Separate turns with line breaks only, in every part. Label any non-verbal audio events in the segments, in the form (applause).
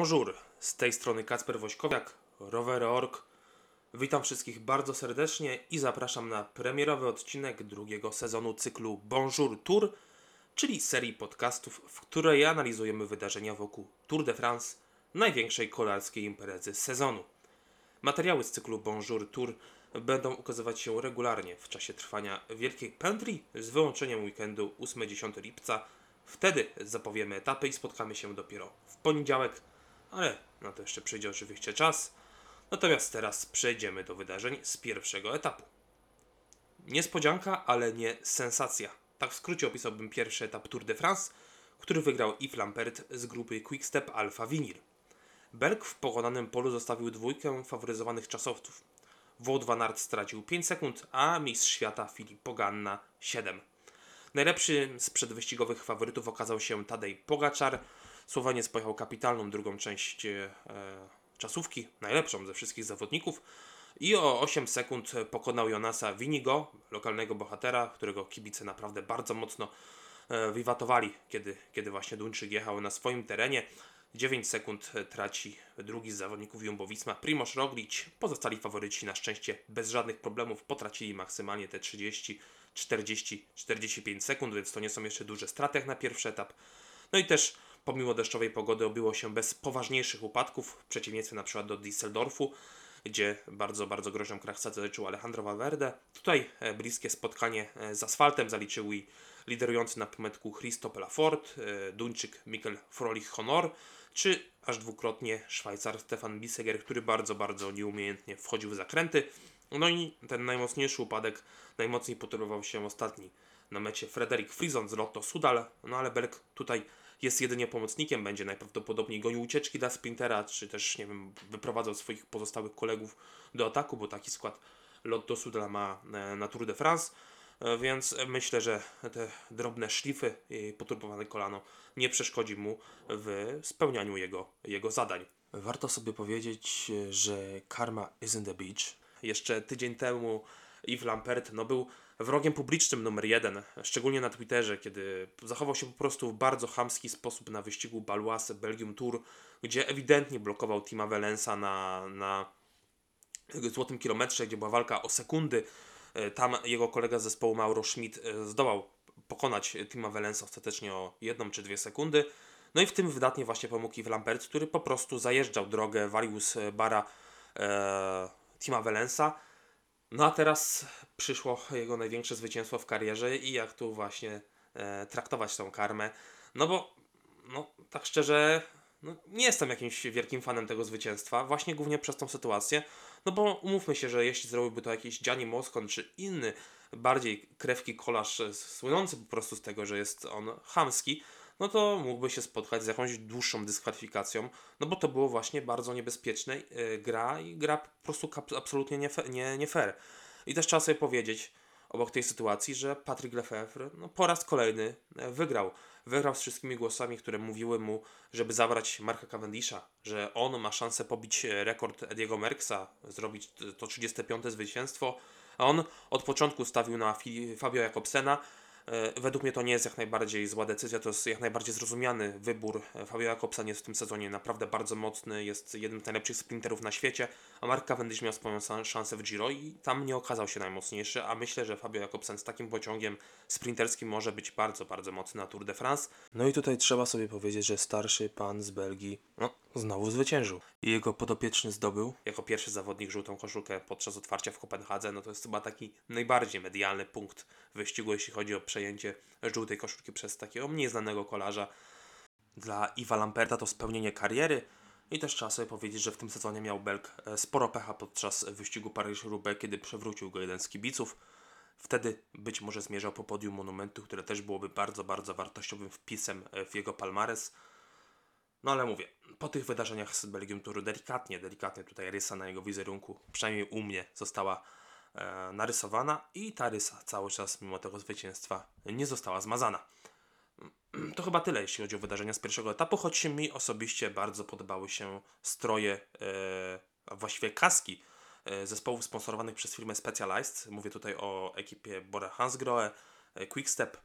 Bonjour, z tej strony Kacper Wośkowiak, Rowery.org. Witam wszystkich bardzo serdecznie i zapraszam na premierowy odcinek drugiego sezonu cyklu Bonjour Tour, czyli serii podcastów, w której analizujemy wydarzenia wokół Tour de France, największej kolarskiej imprezy sezonu. Materiały z cyklu Bonjour Tour będą ukazywać się regularnie w czasie trwania Wielkiej Pętli z wyłączeniem weekendu 8-10 lipca. Wtedy zapowiemy etapy i spotkamy się dopiero w poniedziałek, ale na to jeszcze przyjdzie oczywiście czas. Natomiast teraz przejdziemy do wydarzeń z pierwszego etapu. Niespodzianka, ale nie sensacja. Tak w skrócie opisałbym pierwszy etap Tour de France, który wygrał Yves Lampert z grupy Quickstep Alpha Vinyl. Berg w pokonanym polu zostawił dwójkę faworyzowanych czasowców. Wout van Aert stracił 5 sekund, a mistrz świata Filip Poganna 7. Najlepszy z przedwyścigowych faworytów okazał się Tadej Pogaczar. Słoweniec pojechał kapitalną drugą część e, czasówki, najlepszą ze wszystkich zawodników i o 8 sekund pokonał Jonasa Winigo, lokalnego bohatera, którego kibice naprawdę bardzo mocno e, wiwatowali, kiedy, kiedy właśnie Duńczyk jechał na swoim terenie. 9 sekund traci drugi z zawodników Jumbo-Visma, Primoz Roglic. Pozostali faworyci na szczęście bez żadnych problemów potracili maksymalnie te 30, 40, 45 sekund, więc to nie są jeszcze duże straty na pierwszy etap. No i też pomimo deszczowej pogody obyło się bez poważniejszych upadków, w przeciwieństwie przykład do Düsseldorfu, gdzie bardzo, bardzo groźną krachcę zaliczył Alejandro Valverde. Tutaj e, bliskie spotkanie e, z asfaltem zaliczył i liderujący na pymetku Christophe Lafort, e, Duńczyk Mikkel Frolich-Honor, czy aż dwukrotnie Szwajcar Stefan Biseger, który bardzo, bardzo nieumiejętnie wchodził w zakręty. No i ten najmocniejszy upadek, najmocniej potorował się ostatni na mecie Frederik Frison z Lotto Sudal, no ale Berg tutaj jest jedynie pomocnikiem, będzie najprawdopodobniej gonił ucieczki dla sprintera, czy też, nie wiem, wyprowadzał swoich pozostałych kolegów do ataku, bo taki skład Lotto Sudal ma e, na Tour de France. E, więc myślę, że te drobne szlify i poturbowane kolano nie przeszkodzi mu w spełnianiu jego, jego zadań. Warto sobie powiedzieć, że karma isn't the beach. Jeszcze tydzień temu Yves Lampert no, był wrogiem publicznym numer jeden, szczególnie na Twitterze, kiedy zachował się po prostu w bardzo chamski sposób na wyścigu Baloise Belgium Tour, gdzie ewidentnie blokował Tima Valensa na, na złotym kilometrze, gdzie była walka o sekundy E, tam jego kolega z zespołu Mauro Schmidt e, zdołał pokonać Tima Valensa ostatecznie o jedną czy dwie sekundy. No i w tym wydatnie właśnie pomógł Yves Lampert, który po prostu zajeżdżał drogę, walił z bara e, Tima Valensa. No a teraz przyszło jego największe zwycięstwo w karierze i jak tu właśnie e, traktować tą karmę. No bo, no tak szczerze, no, nie jestem jakimś wielkim fanem tego zwycięstwa, właśnie głównie przez tą sytuację, no bo umówmy się, że jeśli zrobiłby to jakiś Gianni Moscon czy inny, bardziej krewki kolarz e, słynący po prostu z tego, że jest on chamski, no to mógłby się spotkać z jakąś dłuższą dyskwalifikacją, no bo to było właśnie bardzo niebezpieczne yy, gra i gra po prostu absolutnie nie, nie, nie fair. I też trzeba sobie powiedzieć, obok tej sytuacji, że Patrick Lefebvre no, po raz kolejny e, wygrał. Wygrał z wszystkimi głosami, które mówiły mu, żeby zabrać Marka Cavendisha, że on ma szansę pobić e, rekord Ediego Merksa, zrobić to 35. zwycięstwo, a on od początku stawił na Fabio Jakobsena, według mnie to nie jest jak najbardziej zła decyzja, to jest jak najbardziej zrozumiany wybór. E, Fabio Jakobsen jest w tym sezonie naprawdę bardzo mocny, jest jednym z najlepszych sprinterów na świecie, a Mark Cavendish miał swoją szansę w Giro i tam nie okazał się najmocniejszy, a myślę, że Fabio Jakobsen z takim pociągiem sprinterskim może być bardzo, bardzo mocny na Tour de France. No i tutaj trzeba sobie powiedzieć, że starszy pan z Belgii no, znowu zwyciężył. I jego podopieczny zdobył jako pierwszy zawodnik żółtą koszulkę podczas otwarcia w Kopenhadze. No to jest chyba taki najbardziej medialny punkt wyścigu, jeśli chodzi o przejęcie żółtej koszulki przez takiego mniej znanego kolarza. Dla Iwa Lamperta to spełnienie kariery. I też trzeba sobie powiedzieć, że w tym sezonie miał Belg e, sporo pecha podczas wyścigu Paryż-Roubaix, kiedy przewrócił go jeden z kibiców. Wtedy być może zmierzał po podium monumentu, które też byłoby bardzo, bardzo wartościowym wpisem e, w jego palmares. No ale mówię, po tych wydarzeniach z Belgium Touru delikatnie, delikatnie tutaj rysa na jego wizerunku, przynajmniej u mnie, została e, narysowana i ta rysa cały czas, mimo tego zwycięstwa, nie została zmazana. (clears throat) To chyba tyle, jeśli chodzi o wydarzenia z pierwszego etapu, choć mi osobiście bardzo podobały się stroje, e, a właściwie kaski e, zespołów sponsorowanych przez firmę Specialized. Mówię tutaj o ekipie Bora Hansgrohe, e, Quickstep,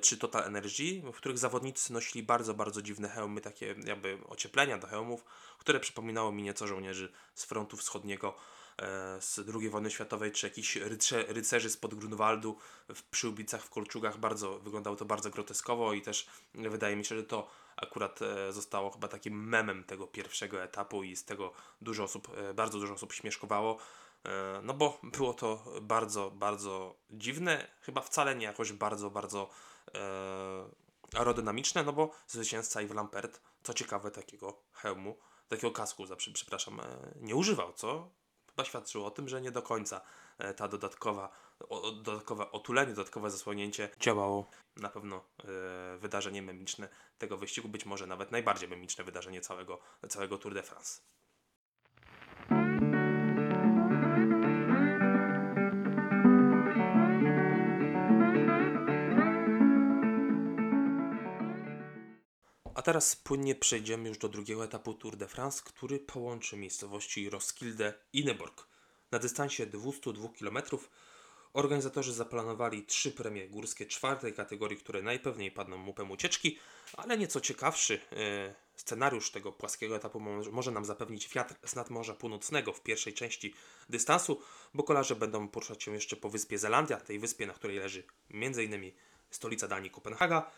czy Total Energy, w których zawodnicy nosili bardzo, bardzo dziwne hełmy, takie jakby ocieplenia do hełmów, które przypominało mi nieco żołnierzy z frontu wschodniego e, z II wojny światowej, czy jakichś ryce, rycerzy spod Grunwaldu w przyłbicach, w kolczugach. Bardzo, wyglądało to bardzo groteskowo i też wydaje mi się, że to akurat e, zostało chyba takim memem tego pierwszego etapu i z tego dużo osób, e, bardzo dużo osób śmieszkowało. E, no bo było to bardzo, bardzo dziwne, chyba wcale nie jakoś bardzo, bardzo e, aerodynamiczne, no bo zwycięzca Yves Lampert, co ciekawe, takiego hełmu, takiego kasku, za, przepraszam, e, nie używał, co chyba świadczyło o tym, że nie do końca e, ta dodatkowa, o, dodatkowe otulenie, dodatkowe zasłonięcie działało. Na pewno e, wydarzenie memiczne tego wyścigu, być może nawet najbardziej memiczne wydarzenie całego, całego Tour de France. A teraz płynnie przejdziemy już do drugiego etapu Tour de France, który połączy miejscowości Roskilde i Neborg. Na dystansie 202 km organizatorzy zaplanowali trzy premie górskie czwartej kategorii, które najpewniej padną mupem ucieczki, ale nieco ciekawszy e, scenariusz tego płaskiego etapu może nam zapewnić wiatr z nadmorza północnego w pierwszej części dystansu, bo kolarze będą poruszać się jeszcze po wyspie Zelandia, tej wyspie, na której leży m.in. stolica Danii Kopenhaga,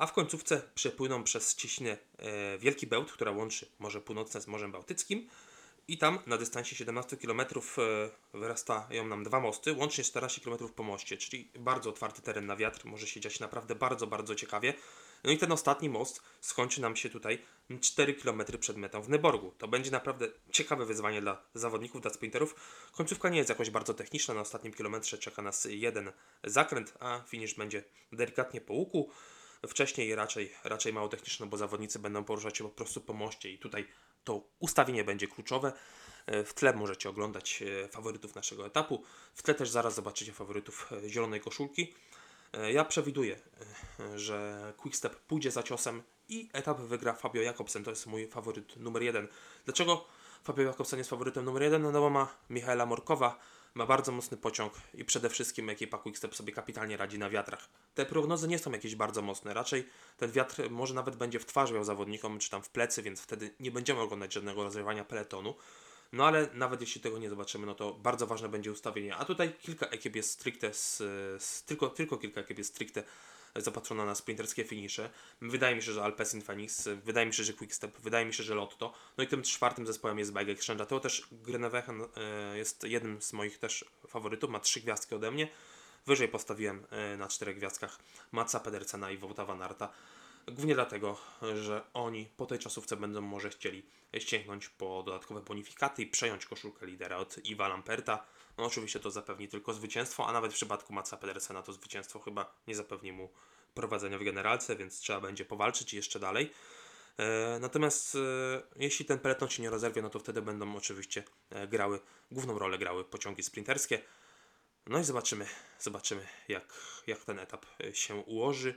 a w końcówce przepłyną przez cieśninę e, Wielki Bełt, która łączy Morze Północne z Morzem Bałtyckim i tam na dystansie 17 km e, wyrastają nam dwa mosty, łącznie 14 km po moście, czyli bardzo otwarty teren na wiatr, może się dziać naprawdę bardzo, bardzo ciekawie. No i ten ostatni most skończy nam się tutaj 4 km przed metą w Neborgu. To będzie naprawdę ciekawe wyzwanie dla zawodników, dla sprinterów. Końcówka nie jest jakoś bardzo techniczna, na ostatnim kilometrze czeka nas jeden zakręt, a finish będzie delikatnie po łuku wcześniej raczej, raczej mało techniczne, bo zawodnicy będą poruszać się po prostu po moście i tutaj to ustawienie będzie kluczowe. E, w tle możecie oglądać e, faworytów naszego etapu. W tle też zaraz zobaczycie faworytów e, zielonej koszulki. Ja przewiduję, że Quickstep pójdzie za ciosem i etap wygra Fabio Jakobsen. To jest mój faworyt numer jeden. Dlaczego Fabio Jakobsen jest faworytem numer jeden? No bo ma Michaela Morkowa, ma bardzo mocny pociąg i przede wszystkim ekipa Quickstep sobie kapitalnie radzi na wiatrach. Te prognozy nie są jakieś bardzo mocne, raczej ten wiatr może nawet będzie w twarz miał zawodnikom, czy tam w plecy, więc wtedy nie będziemy oglądać żadnego rozrywania peletonu. No ale nawet jeśli tego nie zobaczymy, no to bardzo ważne będzie ustawienie. A tutaj kilka ekip jest stricte, z, z, tylko, tylko kilka ekip jest stricte zapatrzona na sprinterskie finisze. Wydaje mi się, że Alpecin Phoenix, wydaje mi się, że Quickstep, wydaje mi się, że Lotto. No i tym czwartym zespołem jest Bike Exchange. To też Grenewechen e, jest jednym z moich też faworytów, ma trzy gwiazdki ode mnie. Wyżej postawiłem e, na czterech gwiazdkach Matsa Pedersena i Wołta Van Arta. Głównie dlatego, że oni po tej czasówce będą może chcieli sięgnąć po dodatkowe bonifikaty i przejąć koszulkę lidera od Iwa Lamperta. No oczywiście to zapewni tylko zwycięstwo, a nawet w przypadku Matsa Pedersena to zwycięstwo chyba nie zapewni mu prowadzenia w generalce, więc trzeba będzie powalczyć jeszcze dalej. E, natomiast e, jeśli ten peleton się nie rozerwie, no to wtedy będą oczywiście e, grały, główną rolę grały pociągi sprinterskie. No i zobaczymy, zobaczymy jak, jak ten etap się ułoży.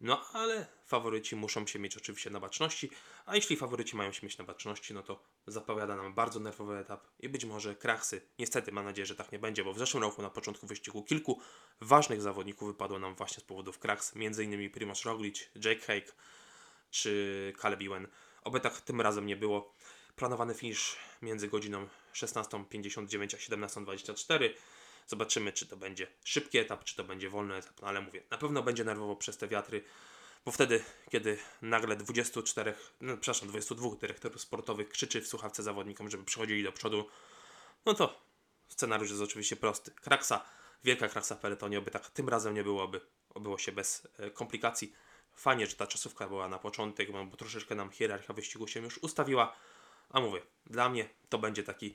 No ale faworyci muszą się mieć oczywiście na baczności, a jeśli faworyci mają się mieć na baczności, no to zapowiada nam bardzo nerwowy etap i być może krachsy. Niestety mam nadzieję, że tak nie będzie, bo w zeszłym roku na początku wyścigu kilku ważnych zawodników wypadło nam właśnie z powodów krachs, m.in. Primoz Roglic, Jake Hake czy Caleb Ewan. Oby tak tym razem nie było. Planowany finish między godziną 16.59 a 17.24 Zobaczymy, czy to będzie szybki etap, czy to będzie wolny etap, no ale mówię, na pewno będzie nerwowo przez te wiatry, bo wtedy, kiedy nagle 24, no, przepraszam, 22 dyrektorów sportowych krzyczy w słuchawce zawodnikom, żeby przychodzili do przodu, no to scenariusz jest oczywiście prosty. Kraksa, wielka kraksa w peletonie, oby tak tym razem nie byłoby, obyło się bez e, komplikacji. Fajnie, że ta czasówka była na początek, bo troszeczkę nam hierarchia wyścigu się już ustawiła. A mówię, dla mnie to będzie taki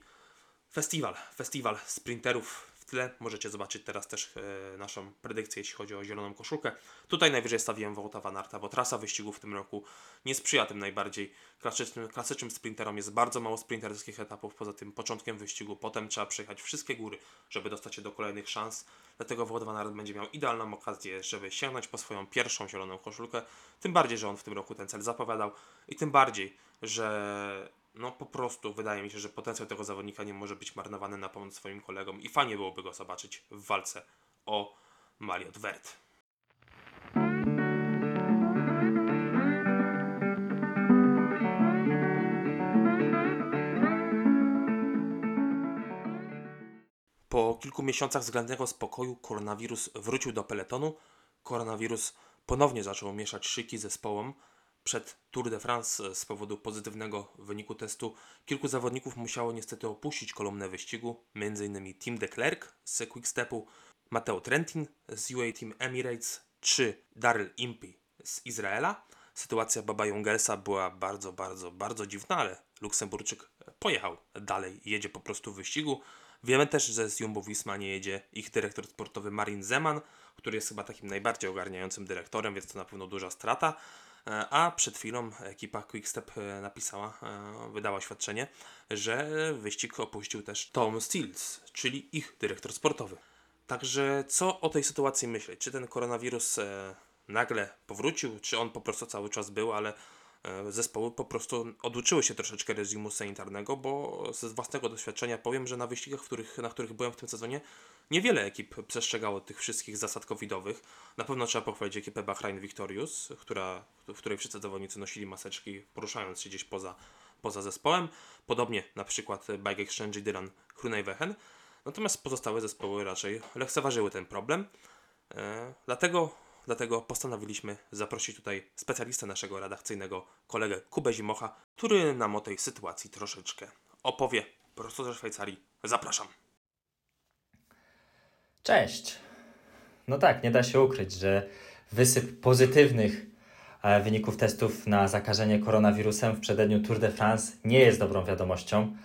festiwal, festiwal sprinterów tle możecie zobaczyć teraz też e, naszą predykcję, jeśli chodzi o zieloną koszulkę. Tutaj najwyżej stawiłem Wołta Van Arta, bo trasa wyścigu w tym roku nie sprzyja tym najbardziej klasycznym, klasycznym sprinterom. Jest bardzo mało sprinterskich etapów, poza tym początkiem wyścigu, potem trzeba przejechać wszystkie góry, żeby dostać się do kolejnych szans. Dlatego Wout Van Aert będzie miał idealną okazję, żeby sięgnąć po swoją pierwszą zieloną koszulkę. Tym bardziej, że on w tym roku ten cel zapowiadał i tym bardziej, że no po prostu wydaje mi się, że potencjał tego zawodnika nie może być marnowany na pomoc swoim kolegom i fajnie byłoby go zobaczyć w walce o Mariot Wert. Po kilku miesiącach względnego spokoju koronawirus wrócił do peletonu. Koronawirus ponownie zaczął mieszać szyki zespołom, przed Tour de France z powodu pozytywnego wyniku testu kilku zawodników musiało niestety opuścić kolumnę wyścigu, m.in. Tim de Klerk z Quickstepu, Matteo Trentin z UAE Team Emirates czy Daryl Impey z Izraela. Sytuacja Baba Jungelsa była bardzo, bardzo, bardzo dziwna, ale Luksemburczyk pojechał dalej, jedzie po prostu w wyścigu. Wiemy też, że z Jumbo Visma nie jedzie ich dyrektor sportowy Marin Zeman, który jest chyba takim najbardziej ogarniającym dyrektorem, więc to na pewno duża strata. A przed chwilą ekipa Quickstep napisała, wydała oświadczenie, że wyścig opuścił też Tom Stills, czyli ich dyrektor sportowy. Także co o tej sytuacji myśleć? Czy ten koronawirus e, nagle powrócił, czy on po prostu cały czas był, ale e, zespoły po prostu oduczyły się troszeczkę reżimu sanitarnego, bo ze własnego doświadczenia powiem, że na wyścigach, których, na których byłem w tym sezonie, niewiele ekip przestrzegało tych wszystkich zasad covidowych. Na pewno trzeba pochwalić ekipę Bahrain Victorious, która, w której wszyscy zawodnicy nosili maseczki, poruszając się gdzieś poza, poza zespołem. Podobnie na przykład Bike Exchange Dylan Krunejwehen. Natomiast pozostałe zespoły raczej lekceważyły ten problem. E, dlatego, dlatego postanowiliśmy zaprosić tutaj specjalistę naszego redakcyjnego, kolegę Kubę Zimocha, który nam o tej sytuacji troszeczkę opowie. Prosto ze Szwajcarii. Zapraszam.
Cześć. No tak, nie da się ukryć, że wysyp pozytywnych e, wyników testów na zakażenie koronawirusem w przededniu Tour de France nie jest dobrą wiadomością.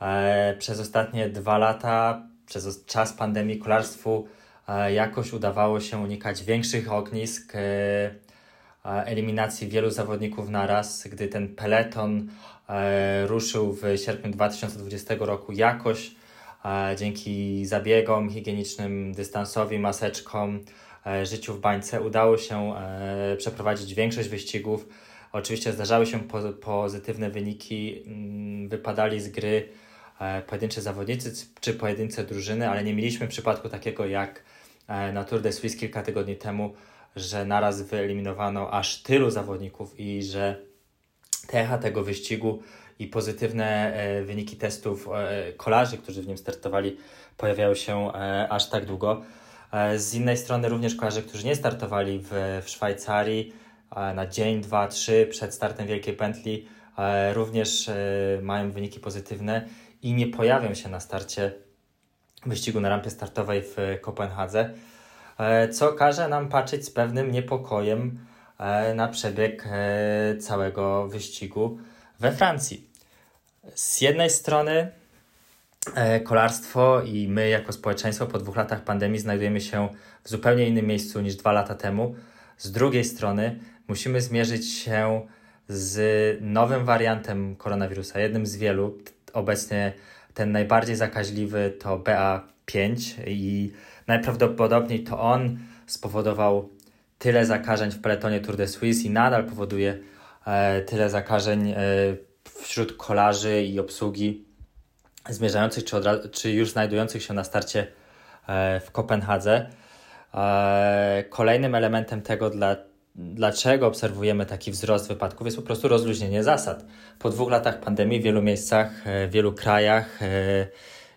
E, przez ostatnie dwa lata, przez czas pandemii kolarstwu e, jakoś udawało się unikać większych ognisk, eliminacji wielu zawodników naraz. Gdy ten peleton ruszył w sierpniu 2020 roku, jakoś dzięki zabiegom higienicznym, dystansowi, maseczkom, e, życiu w bańce udało się e, przeprowadzić większość wyścigów. Oczywiście zdarzały się pozytywne wyniki, mm, wypadali z gry e, pojedyncze zawodnicy czy pojedyncze drużyny, ale nie mieliśmy przypadku takiego jak na Tour de Suisse kilka tygodni temu, że naraz wyeliminowano aż tylu zawodników i że techa tego wyścigu i pozytywne e, wyniki testów e, kolarzy, którzy w nim startowali, pojawiały się e, aż tak długo. Z innej strony również kolarzy, którzy nie startowali w, w Szwajcarii na dzień, dwa, trzy przed startem Wielkiej Pętli, również mają wyniki pozytywne i nie pojawią się na starcie wyścigu na rampie startowej w Kopenhadze, co każe nam patrzeć z pewnym niepokojem na przebieg całego wyścigu we Francji. Z jednej strony e, kolarstwo i my jako społeczeństwo po dwóch latach pandemii znajdujemy się w zupełnie innym miejscu niż dwa lata temu. Z drugiej strony musimy zmierzyć się z nowym wariantem koronawirusa, jednym z wielu. Obecnie ten najbardziej zakaźliwy to BA5 i najprawdopodobniej to on spowodował tyle zakażeń w peletonie Tour de Suisse i nadal powoduje tyle zakażeń e, wśród kolarzy i obsługi zmierzających czy, czy już znajdujących się na starcie e, w Kopenhadze. E, kolejnym elementem tego, dla, dlaczego obserwujemy taki wzrost wypadków, jest po prostu rozluźnienie zasad. Po dwóch latach pandemii w wielu miejscach, e, w wielu krajach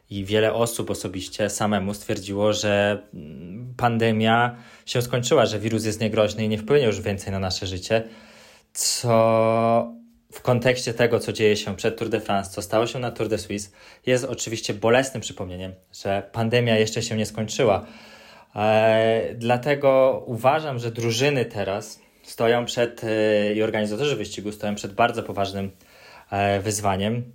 i wiele osób osobiście samemu stwierdziło, że mm, pandemia się skończyła, że wirus jest niegroźny i nie wpłynie już więcej na nasze życie, co w kontekście tego, co dzieje się przed Tour de France, co stało się na Tour de Suisse, jest oczywiście bolesnym przypomnieniem, że pandemia jeszcze się nie skończyła. E, dlatego uważam, że drużyny teraz stoją przed e, i organizatorzy wyścigu stoją przed bardzo poważnym e, wyzwaniem,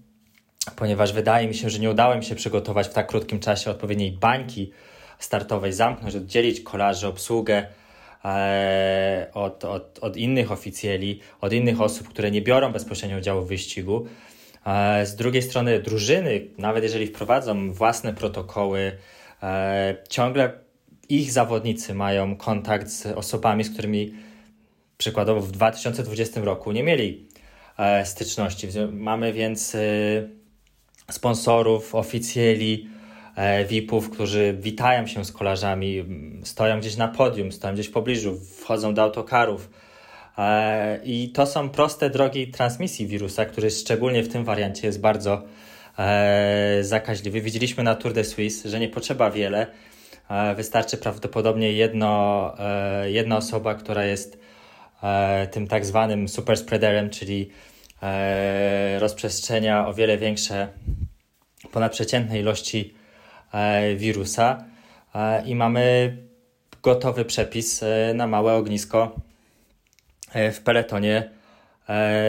ponieważ wydaje mi się, że nie udało im się przygotować w tak krótkim czasie odpowiedniej bańki startowej, zamknąć, oddzielić kolarzy, obsługę od, od, od innych oficjeli, od innych osób, które nie biorą bezpośrednio udziału w wyścigu. E, z drugiej strony, drużyny, nawet jeżeli wprowadzą własne protokoły, e, ciągle ich zawodnicy mają kontakt z osobami, z którymi przykładowo w 2020 roku nie mieli styczności. Mamy więc sponsorów, oficjeli, E, VIP-ów, którzy witają się z kolarzami, stoją gdzieś na podium, stoją gdzieś w pobliżu, wchodzą do autokarów. E, I to są proste drogi transmisji wirusa, który szczególnie w tym wariancie jest bardzo e, zakaźliwy. Widzieliśmy na Tour de Suisse, że nie potrzeba wiele. E, wystarczy prawdopodobnie jedno, e, jedna osoba, która jest e, tym tak zwanym super spreaderem, czyli e, rozprzestrzenia o wiele większe ponadprzeciętne ilości e, wirusa e, i mamy gotowy przepis e, na małe ognisko e, w peletonie e,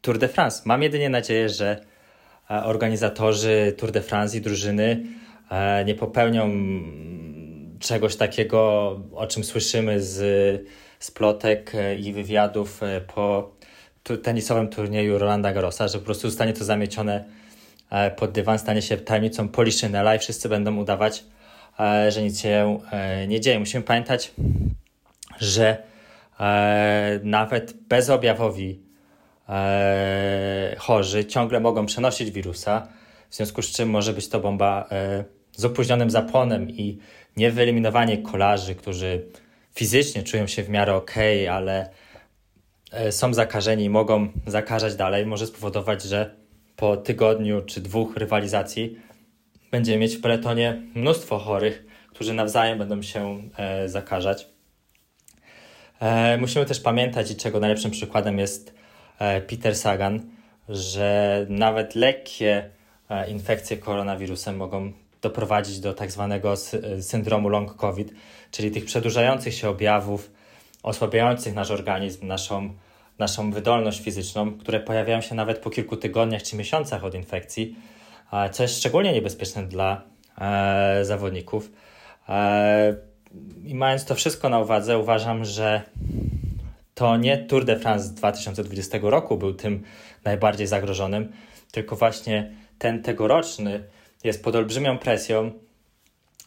Tour de France. Mam jedynie nadzieję, że e, organizatorzy Tour de France i drużyny e, nie popełnią czegoś takiego, o czym słyszymy z, z plotek e, i wywiadów e, po tenisowym turnieju Rolanda Garrosa, że po prostu zostanie to zamiecione e, pod dywan, stanie się tajemnicą Poliszynela i wszyscy będą udawać, e, że nic się e, nie dzieje. Musimy pamiętać, że e, nawet bezobjawowi e, chorzy ciągle mogą przenosić wirusa, w związku z czym może być to bomba e, z opóźnionym zapłonem i niewyeliminowanie kolarzy, którzy fizycznie czują się w miarę ok, ale e, są zakażeni i mogą zakażać dalej, może spowodować, że po tygodniu czy dwóch rywalizacji będziemy mieć w peletonie mnóstwo chorych, którzy nawzajem będą się e, zakażać. E, musimy też pamiętać, i czego najlepszym przykładem jest e, Peter Sagan, że nawet lekkie e, infekcje koronawirusem mogą doprowadzić do tak zwanego sy- syndromu long COVID, czyli tych przedłużających się objawów, osłabiających nasz organizm, naszą, naszą wydolność fizyczną, które pojawiają się nawet po kilku tygodniach czy miesiącach od infekcji, co jest szczególnie niebezpieczne dla e, zawodników. E, I mając to wszystko na uwadze, uważam, że to nie Tour de France z 2020 roku był tym najbardziej zagrożonym, tylko właśnie ten tegoroczny jest pod olbrzymią presją,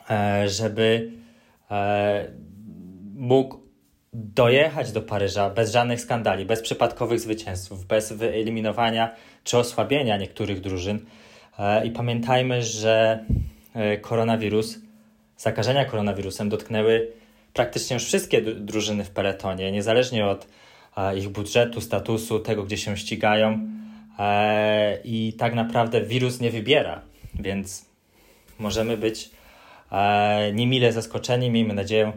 e, żeby mógł dojechać do Paryża bez żadnych skandali, bez przypadkowych zwycięstw, bez wyeliminowania czy osłabienia niektórych drużyn. E, I pamiętajmy, że e, koronawirus, zakażenia koronawirusem dotknęły praktycznie już wszystkie dru- drużyny w peletonie, niezależnie od e, ich budżetu, statusu, tego, gdzie się ścigają. I tak naprawdę wirus nie wybiera, więc możemy być niemile zaskoczeni. Miejmy nadzieję,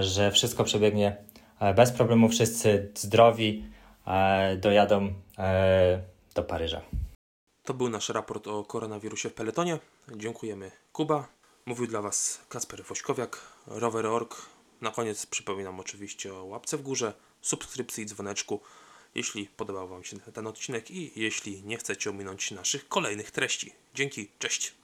że wszystko przebiegnie e, bez problemu. Wszyscy zdrowi e, dojadą e, do Paryża.
To był nasz raport o koronawirusie w peletonie. Dziękujemy Kuba. Mówił dla Was Kacper Wośkowiak, Rower.org. Na koniec przypominam oczywiście o łapce w górze, subskrypcji i dzwoneczku, jeśli podobał Wam się ten odcinek i jeśli nie chcecie ominąć naszych kolejnych treści. Dzięki, cześć!